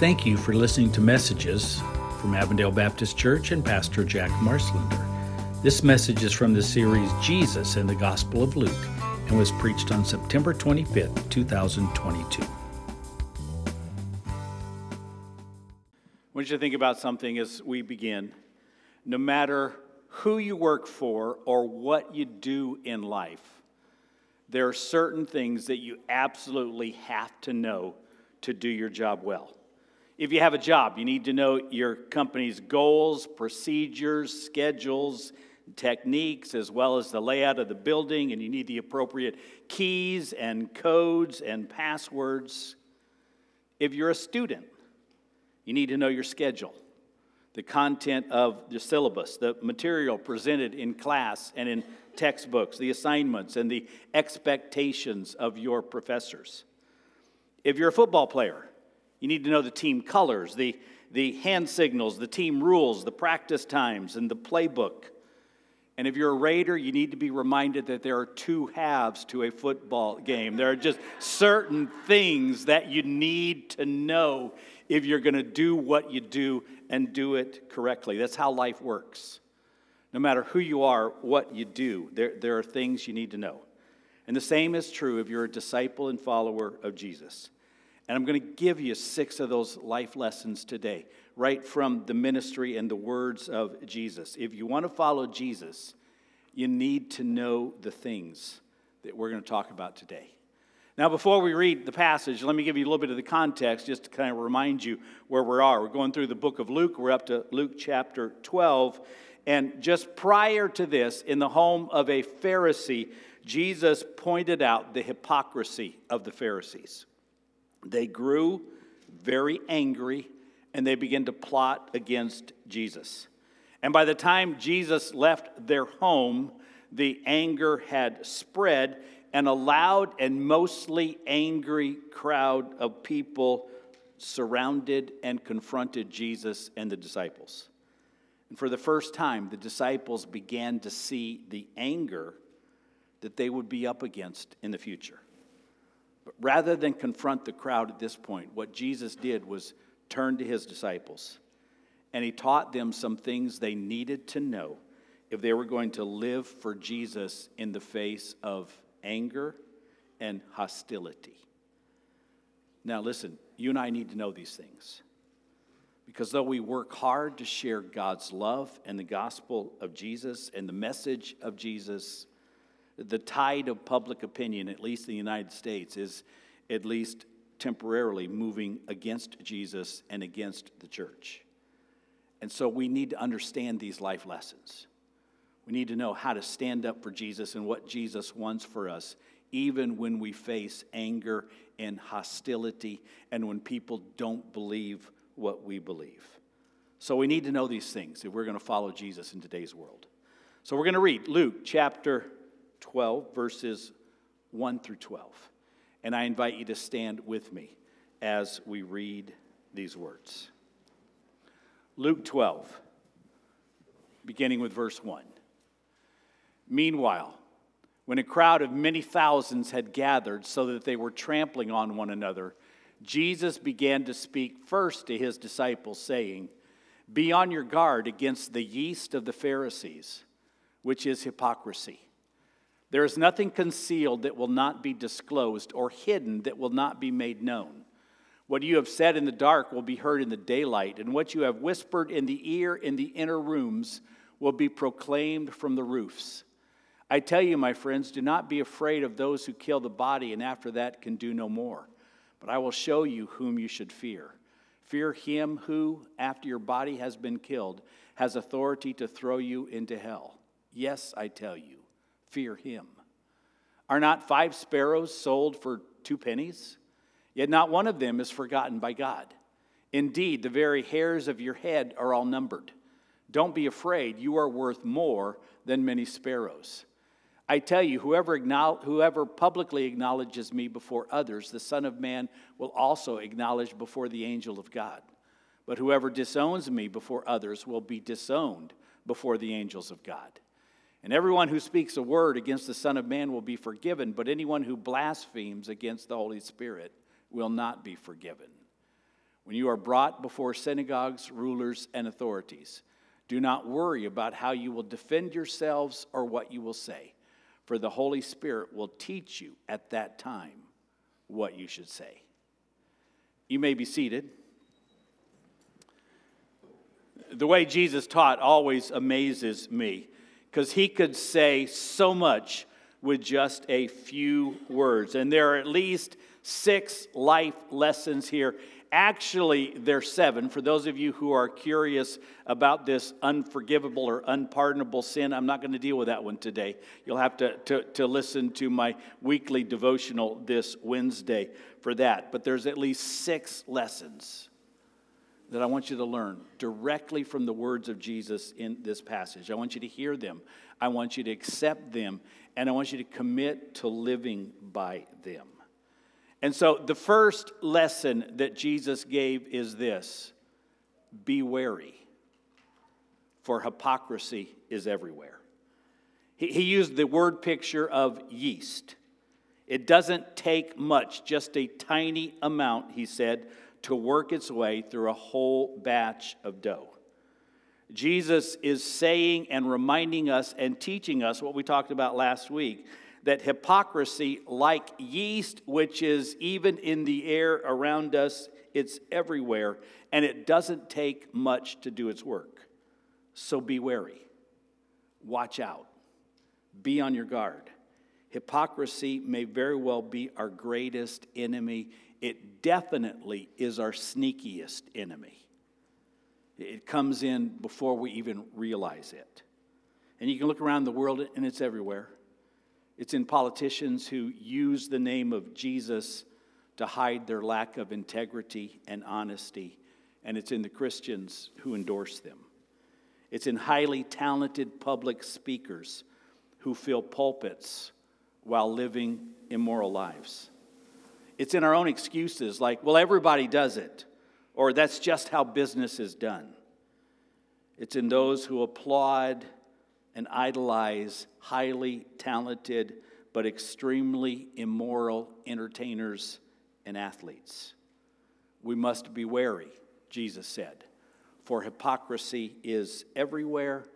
Thank you for listening to messages from Avondale Baptist Church and Pastor Jack Marslender. This message is from the series Jesus and the Gospel of Luke and was preached on September 25th, 2022. I want you to think about something as we begin. No matter who you work for or what you do in life, there are certain things that you absolutely have to know to do your job well. If you have a job, you need to know your company's goals, procedures, schedules, techniques, as well as the layout of the building, and you need the appropriate keys and codes and passwords. If you're a student, you need to know your schedule, the content of the syllabus, the material presented in class and in textbooks, the assignments, and the expectations of your professors. If you're a football player, you need to know the team colors, the, the hand signals, the team rules, the practice times, and the playbook. And if you're a Raider, you need to be reminded that there are two halves to a football game. There are just certain things that you need to know if you're going to do what you do and do it correctly. That's how life works. No matter who you are, what you do, there, there are things you need to know. And the same is true if you're a disciple and follower of Jesus. And I'm going to give you six of those life lessons today, right from the ministry and the words of Jesus. If you want to follow Jesus, you need to know the things that we're going to talk about today. Now, before we read the passage, let me give you a little bit of the context just to kind of remind you where we are. We're going through the book of Luke, we're up to Luke chapter 12. And just prior to this, in the home of a Pharisee, Jesus pointed out the hypocrisy of the Pharisees. They grew very angry and they began to plot against Jesus. And by the time Jesus left their home, the anger had spread, and a loud and mostly angry crowd of people surrounded and confronted Jesus and the disciples. And for the first time, the disciples began to see the anger that they would be up against in the future. But rather than confront the crowd at this point, what Jesus did was turn to his disciples and he taught them some things they needed to know if they were going to live for Jesus in the face of anger and hostility. Now, listen, you and I need to know these things. Because though we work hard to share God's love and the gospel of Jesus and the message of Jesus, the tide of public opinion, at least in the United States, is at least temporarily moving against Jesus and against the church. And so we need to understand these life lessons. We need to know how to stand up for Jesus and what Jesus wants for us, even when we face anger and hostility and when people don't believe what we believe. So we need to know these things if we're going to follow Jesus in today's world. So we're going to read Luke chapter 12, verses 1 through 12. And I invite you to stand with me as we read these words. Luke 12, beginning with verse 1. Meanwhile, when a crowd of many thousands had gathered so that they were trampling on one another, Jesus began to speak first to his disciples, saying, Be on your guard against the yeast of the Pharisees, which is hypocrisy. There is nothing concealed that will not be disclosed, or hidden that will not be made known. What you have said in the dark will be heard in the daylight, and what you have whispered in the ear in the inner rooms will be proclaimed from the roofs. I tell you, my friends, do not be afraid of those who kill the body and after that can do no more. But I will show you whom you should fear. Fear him who, after your body has been killed, has authority to throw you into hell. Yes, I tell you fear him. Are not five sparrows sold for two pennies? Yet not one of them is forgotten by God. Indeed, the very hairs of your head are all numbered. Don't be afraid, you are worth more than many sparrows. I tell you, whoever, whoever publicly acknowledges me before others, the Son of Man will also acknowledge before the angel of God. But whoever disowns me before others will be disowned before the angels of God. And everyone who speaks a word against the Son of Man will be forgiven, but anyone who blasphemes against the Holy Spirit will not be forgiven. when you are brought before synagogues, rulers, and authorities. Do not worry about how you will defend yourselves or what you will say, for the Holy Spirit will teach you at that time what you should say. You may be seated. The way Jesus taught always amazes me because he could say so much with just a few words. And there are at least six life lessons here. Actually, there's seven. For those of you who are curious about this unforgivable or unpardonable sin, I'm not going to deal with that one today. You'll have to, to, to listen to my weekly devotional this Wednesday for that. But there's at least six lessons that I want you to learn directly from the words of Jesus in this passage. I want you to hear them, I want you to accept them, and I want you to commit to living by them. And so the first lesson that Jesus gave is this be wary, for hypocrisy is everywhere. He, he used the word picture of yeast. It doesn't take much, just a tiny amount, he said, to work its way through a whole batch of dough. Jesus is saying and reminding us and teaching us what we talked about last week that hypocrisy, like yeast, which is even in the air around us, it's everywhere, and it doesn't take much to do its work. So be wary. Watch out. Be on your guard. Hypocrisy may very well be our greatest enemy. It definitely is our sneakiest enemy. It comes in before we even realize it. And you can look around the world and it's everywhere. It's in politicians who use the name of Jesus to hide their lack of integrity and honesty, and it's in the Christians who endorse them. It's in highly talented public speakers who fill pulpits while living immoral lives. It's in our own excuses like, well, everybody does it, or that's just how business is done. It's in those who applaud and idolize highly talented but extremely immoral entertainers and athletes. We must be wary, Jesus said, for hypocrisy is everywhere,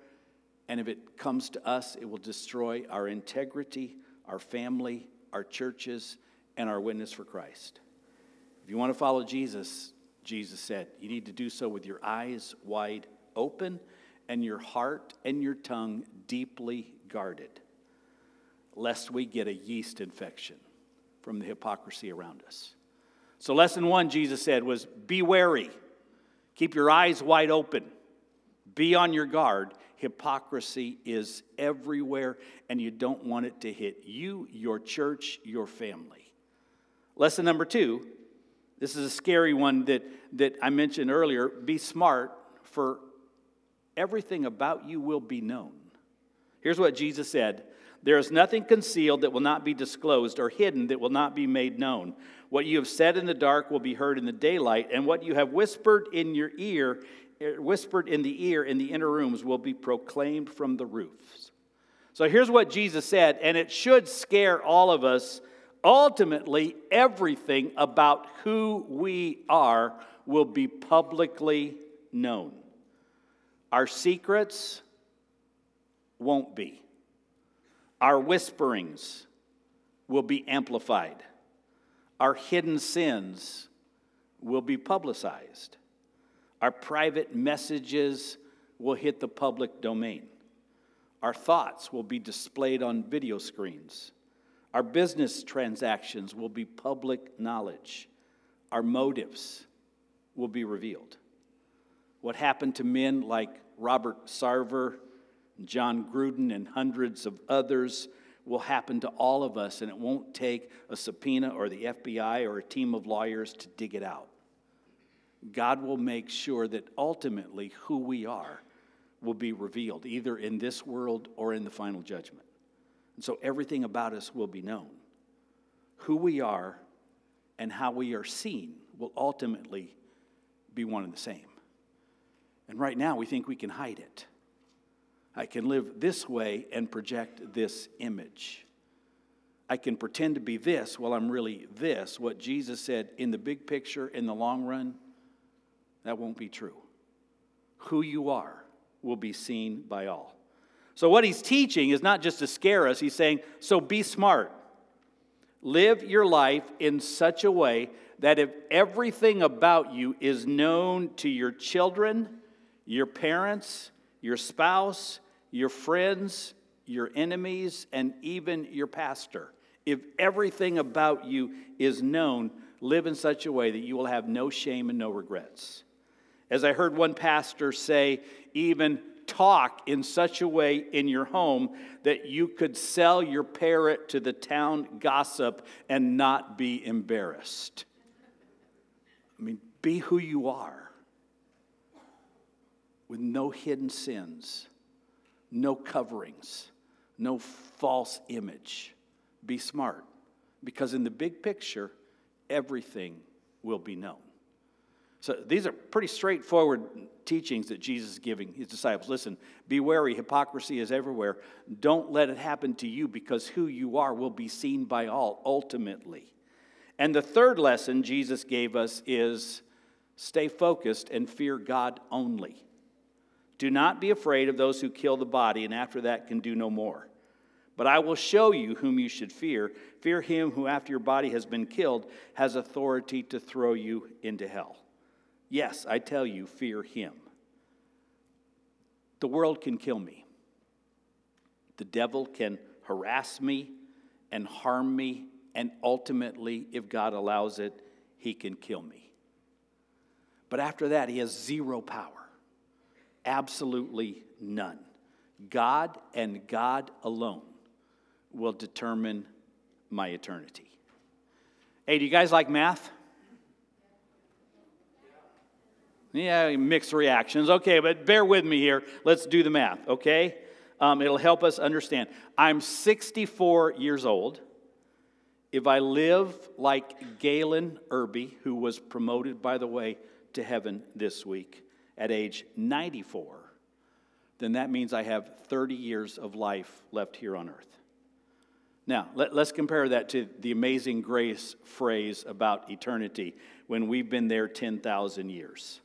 and if it comes to us, it will destroy our integrity, our family, our churches, and our witness for Christ. If you want to follow Jesus, Jesus said, you need to do so with your eyes wide open and your heart and your tongue deeply guarded, lest we get a yeast infection from the hypocrisy around us. So, lesson one, Jesus said, was be wary, keep your eyes wide open, be on your guard. Hypocrisy is everywhere, and you don't want it to hit you, your church, your family. Lesson number two this is a scary one that, that I mentioned earlier be smart, for everything about you will be known. Here's what Jesus said There is nothing concealed that will not be disclosed, or hidden that will not be made known. What you have said in the dark will be heard in the daylight, and what you have whispered in your ear, eh, whispered in the ear in the inner rooms, will be proclaimed from the roofs. So here's what Jesus said, and it should scare all of us. Ultimately, everything about who we are will be publicly known. Our secrets won't be. Our whisperings will be amplified. Our hidden sins will be publicized. Our private messages will hit the public domain. Our thoughts will be displayed on video screens. Our business transactions will be public knowledge. Our motives will be revealed. What happened to men like Robert Sarver, Jon Gruden, and hundreds of others will happen to all of us, and it won't take a subpoena or the FBI or a team of lawyers to dig it out. God will make sure that ultimately who we are will be revealed, either in this world or in the final judgment. And so everything about us will be known. Who we are and how we are seen will ultimately be one and the same. And right now, we think we can hide it. I can live this way and project this image. I can pretend to be this while I'm really this. What Jesus said in the big picture, in the long run, that won't be true. Who you are will be seen by all. So, what he's teaching is not just to scare us, he's saying, so be smart. Live your life in such a way that if everything about you is known to your children, your parents, your spouse, your friends, your enemies, and even your pastor, if everything about you is known, live in such a way that you will have no shame and no regrets. As I heard one pastor say, even talk in such a way in your home that you could sell your parrot to the town gossip and not be embarrassed. I mean, be who you are with no hidden sins, no coverings, no false image. Be smart because in the big picture, everything will be known. So these are pretty straightforward teachings that Jesus is giving his disciples. Listen, be wary, hypocrisy is everywhere. Don't let it happen to you because who you are will be seen by all ultimately. And the third lesson Jesus gave us is stay focused and fear God only. Do not be afraid of those who kill the body and after that can do no more. But I will show you whom you should fear. Fear him who, after your body has been killed, has authority to throw you into hell. Yes, I tell you, fear him. The world can kill me, the devil can harass me and harm me, and ultimately, if God allows it, he can kill me. But after that, he has zero power, absolutely none. God and God alone will determine my eternity. Hey, do you guys like math? Yeah, mixed reactions. Okay, but bear with me here. Let's do the math, okay? Um, it'll help us understand. I'm 64 years old. If I live like Galen Irby, who was promoted, by the way, to heaven this week at age 94, then that means I have 30 years of life left here on earth. Now, let, us compare that to the amazing grace phrase about eternity when we've been there 10,000 years.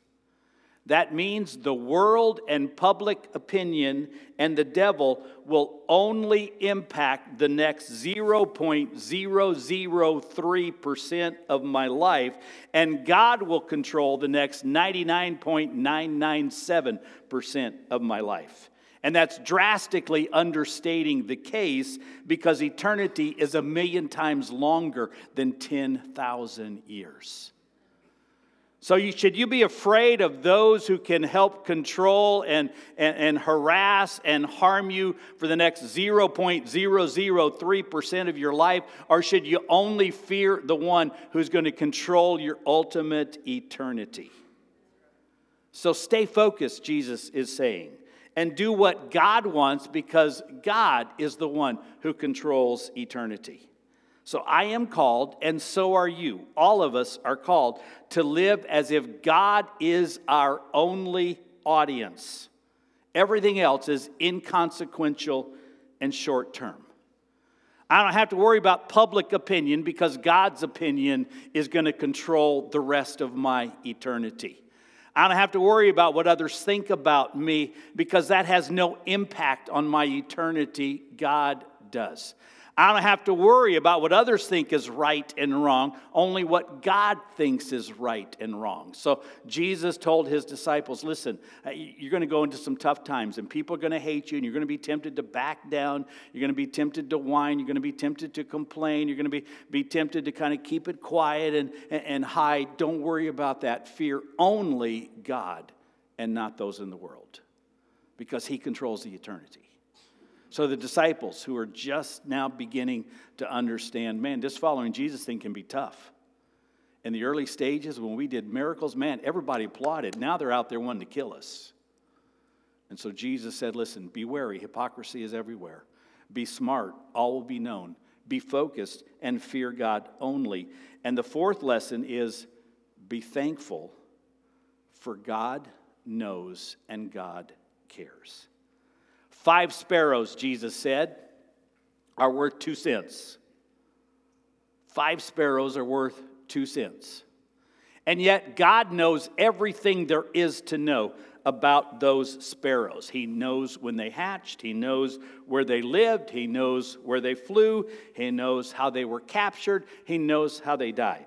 That means the world and public opinion and the devil will only impact the next 0.003% of my life, and God will control the next 99.997% of my life. And that's drastically understating the case because eternity is a million times longer than 10,000 years. So, you, should you be afraid of those who can help control and, and, and harass and harm you for the next 0.003% of your life? Or should you only fear the one who's going to control your ultimate eternity? So, stay focused, Jesus is saying, and do what God wants because God is the one who controls eternity. So I am called, and so are you. All of us are called to live as if God is our only audience. Everything else is inconsequential and short term. I don't have to worry about public opinion because God's opinion is going to control the rest of my eternity. I don't have to worry about what others think about me because that has no impact on my eternity. God does. I don't have to worry about what others think is right and wrong, only what God thinks is right and wrong. So Jesus told his disciples listen, uh, you're going to go into some tough times, and people are going to hate you, and you're going to be tempted to back down. You're going to be tempted to whine. You're going to be tempted to complain. You're going to be, be tempted to kind of keep it quiet and, and hide. Don't worry about that. Fear only God and not those in the world because he controls the eternity. So the disciples who are just now beginning to understand, man, this following Jesus thing can be tough. In the early stages, when we did miracles, man, everybody applauded. Now they're out there wanting to kill us. And so Jesus said, listen, be wary. Hypocrisy is everywhere. Be smart. All will be known. Be focused and fear God only. And the fourth lesson is be thankful, for God knows and God cares. Five sparrows, Jesus said, are worth two cents. Five sparrows are worth two cents. And yet, God knows everything there is to know about those sparrows. He knows when they hatched, He knows where they lived, He knows where they flew, He knows how they were captured, He knows how they died.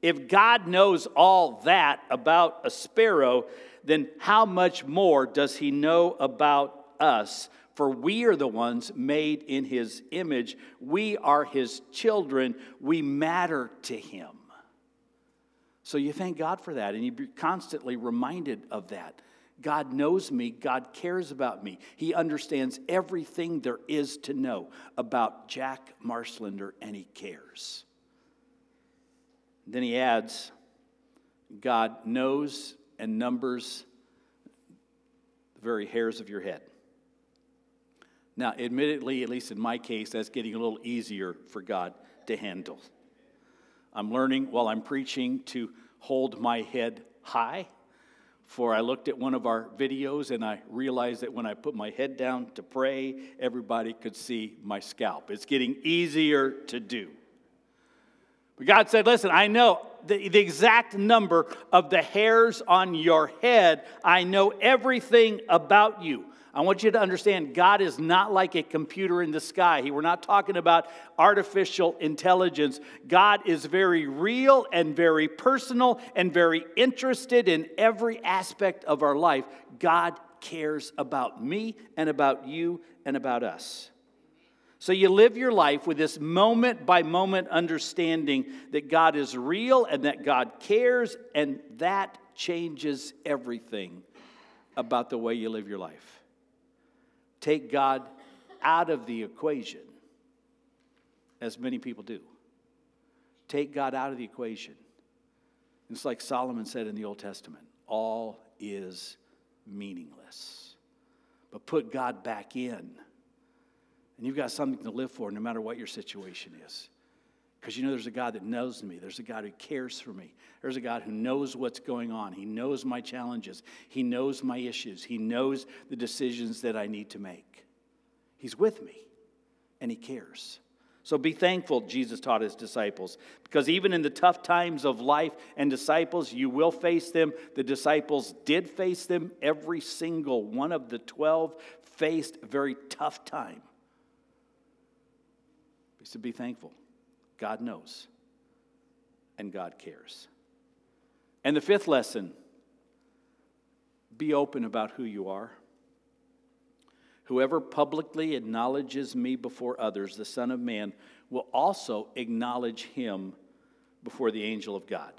If God knows all that about a sparrow, then how much more does He know about us? For we are the ones made in His image. We are His children. We matter to Him. So you thank God for that, and you be constantly reminded of that. God knows me, God cares about me. He understands everything there is to know about Jack Marslender, and He cares. Then he adds, God knows and numbers the very hairs of your head. Now, admittedly, at least in my case, that's getting a little easier for God to handle. I'm learning while I'm preaching to hold my head high. For I looked at one of our videos and I realized that when I put my head down to pray, everybody could see my scalp. It's getting easier to do. But God said, Listen, I know the, the exact number of the hairs on your head. I know everything about you. I want you to understand God is not like a computer in the sky. We're not talking about artificial intelligence. God is very real and very personal and very interested in every aspect of our life. God cares about me and about you and about us. So you live your life with this moment by moment understanding that God is real and that God cares, and that changes everything about the way you live your life. Take God out of the equation, as many people do. Take God out of the equation. It's like Solomon said in the Old Testament all is meaningless. But put God back in and you've got something to live for no matter what your situation is. Because you know there's a God that knows me. There's a God who cares for me. There's a God who knows what's going on. He knows my challenges. He knows my issues. He knows the decisions that I need to make. He's with me and He cares. So be thankful, Jesus taught His disciples, because even in the tough times of life and disciples, you will face them. The disciples did face them. Every single one of the 12 faced a very tough time is to be thankful. God knows, and God cares. And the fifth lesson be open about who you are. Whoever publicly acknowledges me before others, the Son of Man, will also acknowledge him before the angel of God.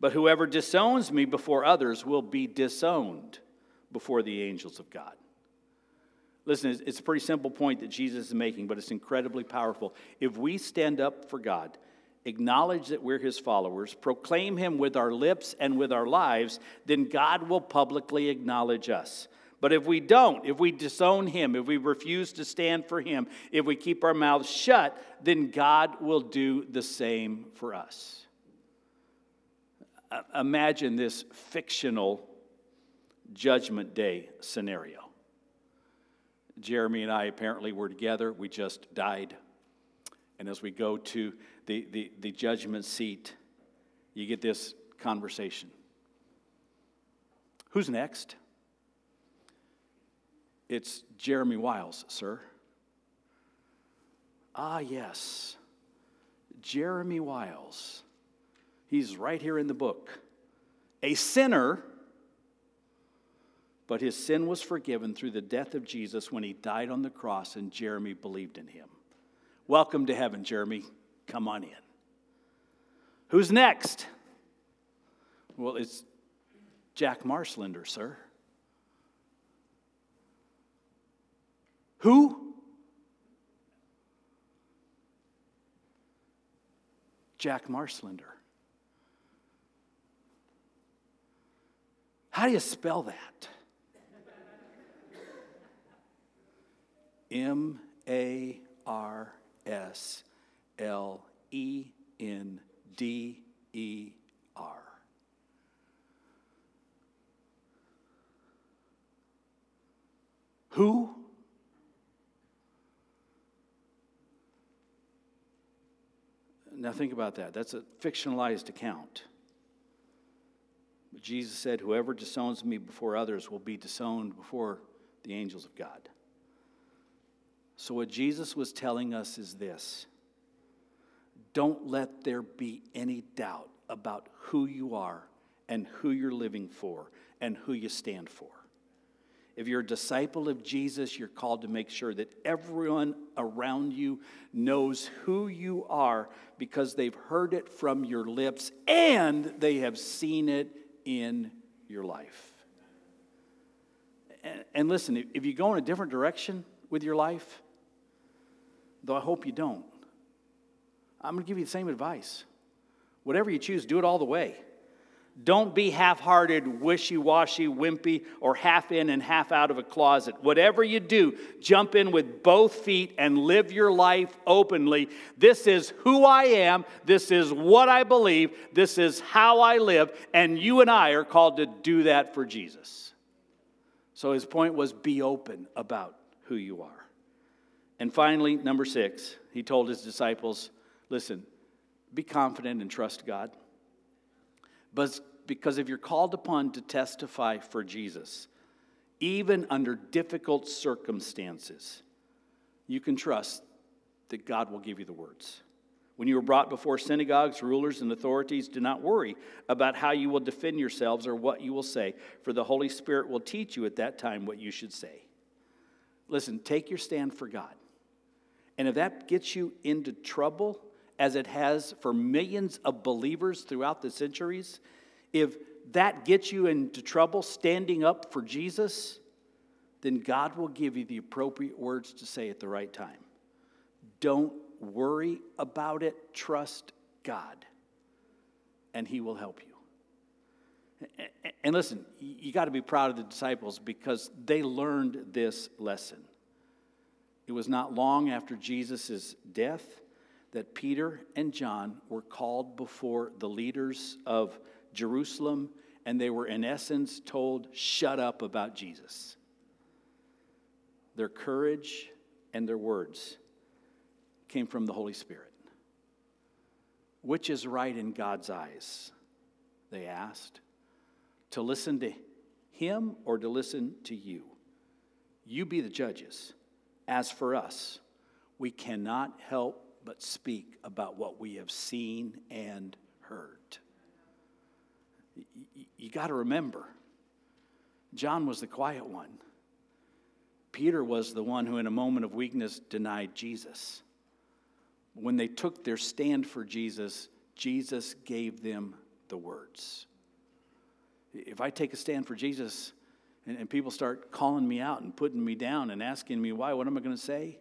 But whoever disowns me before others will be disowned before the angels of God. Listen, it's a pretty simple point that Jesus is making, but it's incredibly powerful. If we stand up for God, acknowledge that we're his followers, proclaim him with our lips and with our lives, then God will publicly acknowledge us. But if we don't, if we disown him, if we refuse to stand for him, if we keep our mouths shut, then God will do the same for us. Imagine this fictional judgment day scenario. Jeremy and I apparently were together. We just died. And as we go to the, the, the judgment seat, you get this conversation. Who's next? It's Jeremy Wiles, sir. Ah, yes. Jeremy Wiles. He's right here in the book. A sinner but his sin was forgiven through the death of Jesus when he died on the cross, and Jeremy believed in him. Welcome to heaven, Jeremy. Come on in. Who's next? Well, it's Jack Marslender, sir. Who? Jack Marslender. How do you spell that? M A R S L E N D E R. Who? Now think about that. That's a fictionalized account. But Jesus said, Whoever disowns me before others will be disowned before the angels of God. So, what Jesus was telling us is this don't let there be any doubt about who you are and who you're living for and who you stand for. If you're a disciple of Jesus, you're called to make sure that everyone around you knows who you are because they've heard it from your lips and they have seen it in your life. And, and listen, if you go in a different direction with your life, though I hope you don't, I'm going to give you the same advice. Whatever you choose, do it all the way. Don't be half hearted, wishy washy, wimpy, or half in and half out of a closet. Whatever you do, jump in with both feet and live your life openly. This is who I am. This is what I believe. This is how I live. And you and I are called to do that for Jesus. So his point was be open about who you are. And finally, number six, he told his disciples listen, be confident and trust God. But because if you're called upon to testify for Jesus, even under difficult circumstances, you can trust that God will give you the words. When you are brought before synagogues, rulers, and authorities, do not worry about how you will defend yourselves or what you will say, for the Holy Spirit will teach you at that time what you should say. Listen, take your stand for God. And if that gets you into trouble, as it has for millions of believers throughout the centuries, if that gets you into trouble standing up for Jesus, then God will give you the appropriate words to say at the right time. Don't worry about it, trust God, and He will help you. And listen, you got to be proud of the disciples because they learned this lesson. It was not long after Jesus' death that Peter and John were called before the leaders of Jerusalem, and they were, in essence, told, Shut up about Jesus. Their courage and their words came from the Holy Spirit. Which is right in God's eyes? They asked. To listen to him or to listen to you? You be the judges. As for us, we cannot help but speak about what we have seen and heard. You got to remember, John was the quiet one. Peter was the one who, in a moment of weakness, denied Jesus. When they took their stand for Jesus, Jesus gave them the words. If I take a stand for Jesus and, and people start calling me out and putting me down and asking me why, what am I going to say?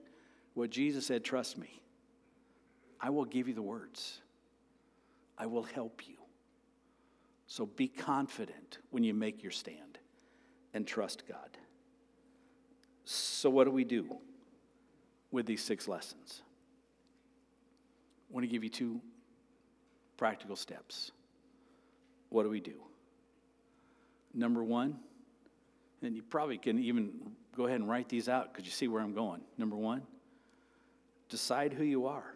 What Jesus said, trust me. I will give you the words, I will help you. So be confident when you make your stand and trust God. So, what do we do with these six lessons? I want to give you two practical steps. What do we do? Number one, and you probably can even go ahead and write these out because you see where I'm going. Number one, decide who you are.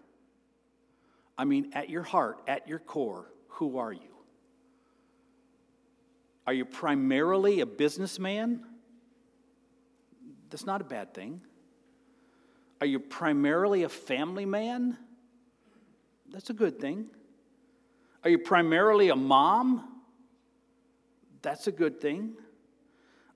I mean, at your heart, at your core, who are you? Are you primarily a businessman? That's not a bad thing. Are you primarily a family man? That's a good thing. Are you primarily a mom? That's a good thing.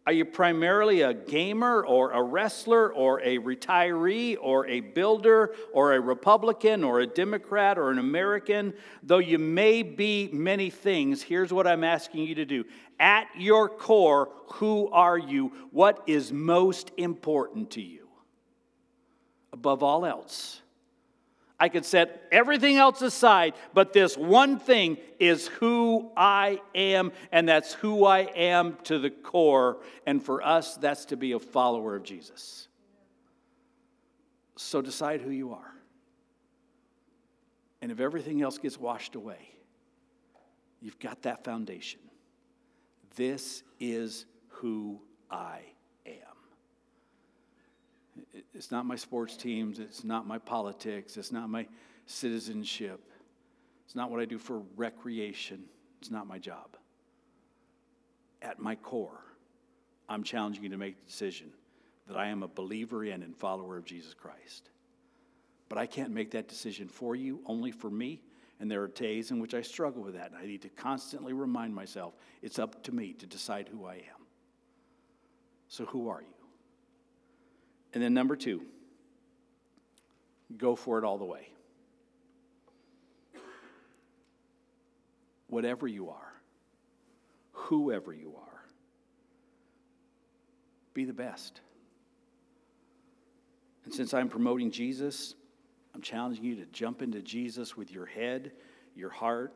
Are you primarily a gamer or a wrestler or a retiree or a builder or a Republican or a Democrat or an American? Though you may be many things, here's what I'm asking you to do. At your core, who are you? What is most important to you? Above all else. I could set everything else aside, but this one thing is who I am, and that's who I am to the core. And for us, that's to be a follower of Jesus. So decide who you are. And if everything else gets washed away, you've got that foundation. This is who I it's not my sports teams. It's not my politics. It's not my citizenship. It's not what I do for recreation. It's not my job. at my core, I'm challenging you to make the decision that I am a believer in and follower of Jesus Christ. But I can't make that decision for you, only for me. And there are days in which I struggle with that. And I need to constantly remind myself it's up to me to decide who I am. So, who are you? And then, number two, go for it all the way. Whatever you are, whoever you are, be the best. And since I'm promoting Jesus, I'm challenging you to jump into Jesus with your head, your heart,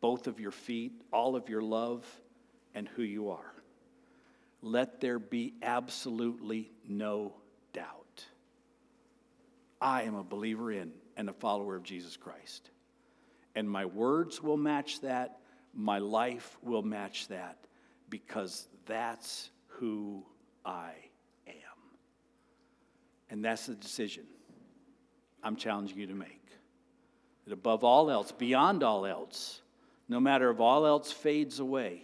both of your feet, all of your love, and who you are. Let there be absolutely no doubt. I am a believer in and a follower of Jesus Christ. And my words will match that, my life will match that, because that's who I am. and that's the decision I'm challenging you to make. That above all else, beyond all else, no matter if all else fades away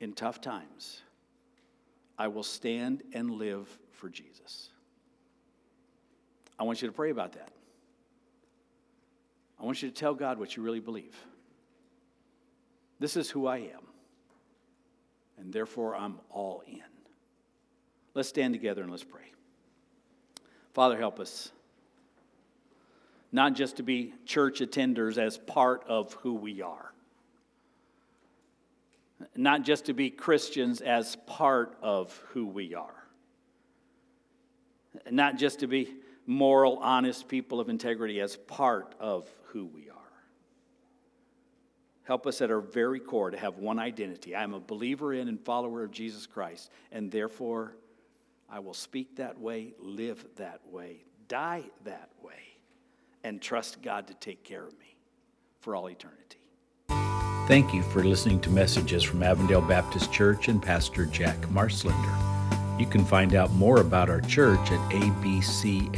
in tough times, I will stand and live for Jesus. I want you to pray about that. I want you to tell God what you really believe. This is who I am, and therefore I'm all in. Let's stand together and let's pray. Father, help us. Not just to be church attenders as part of who we are, not just to be Christians as part of who we are, not just to be moral, honest people of integrity as part of who we are. Help us at our very core to have one identity. I am a believer in and follower of Jesus Christ, and therefore, I will speak that way, live that way, die that way, and trust God to take care of me for all eternity. Thank you for listening to messages from Avondale Baptist Church and Pastor Jack Marslender. You can find out more about our church at abcaz.net,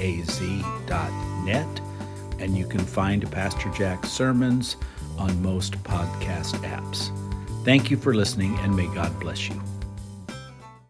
and you can find Pastor Jack's sermons on most podcast apps. Thank you for listening, and may God bless you.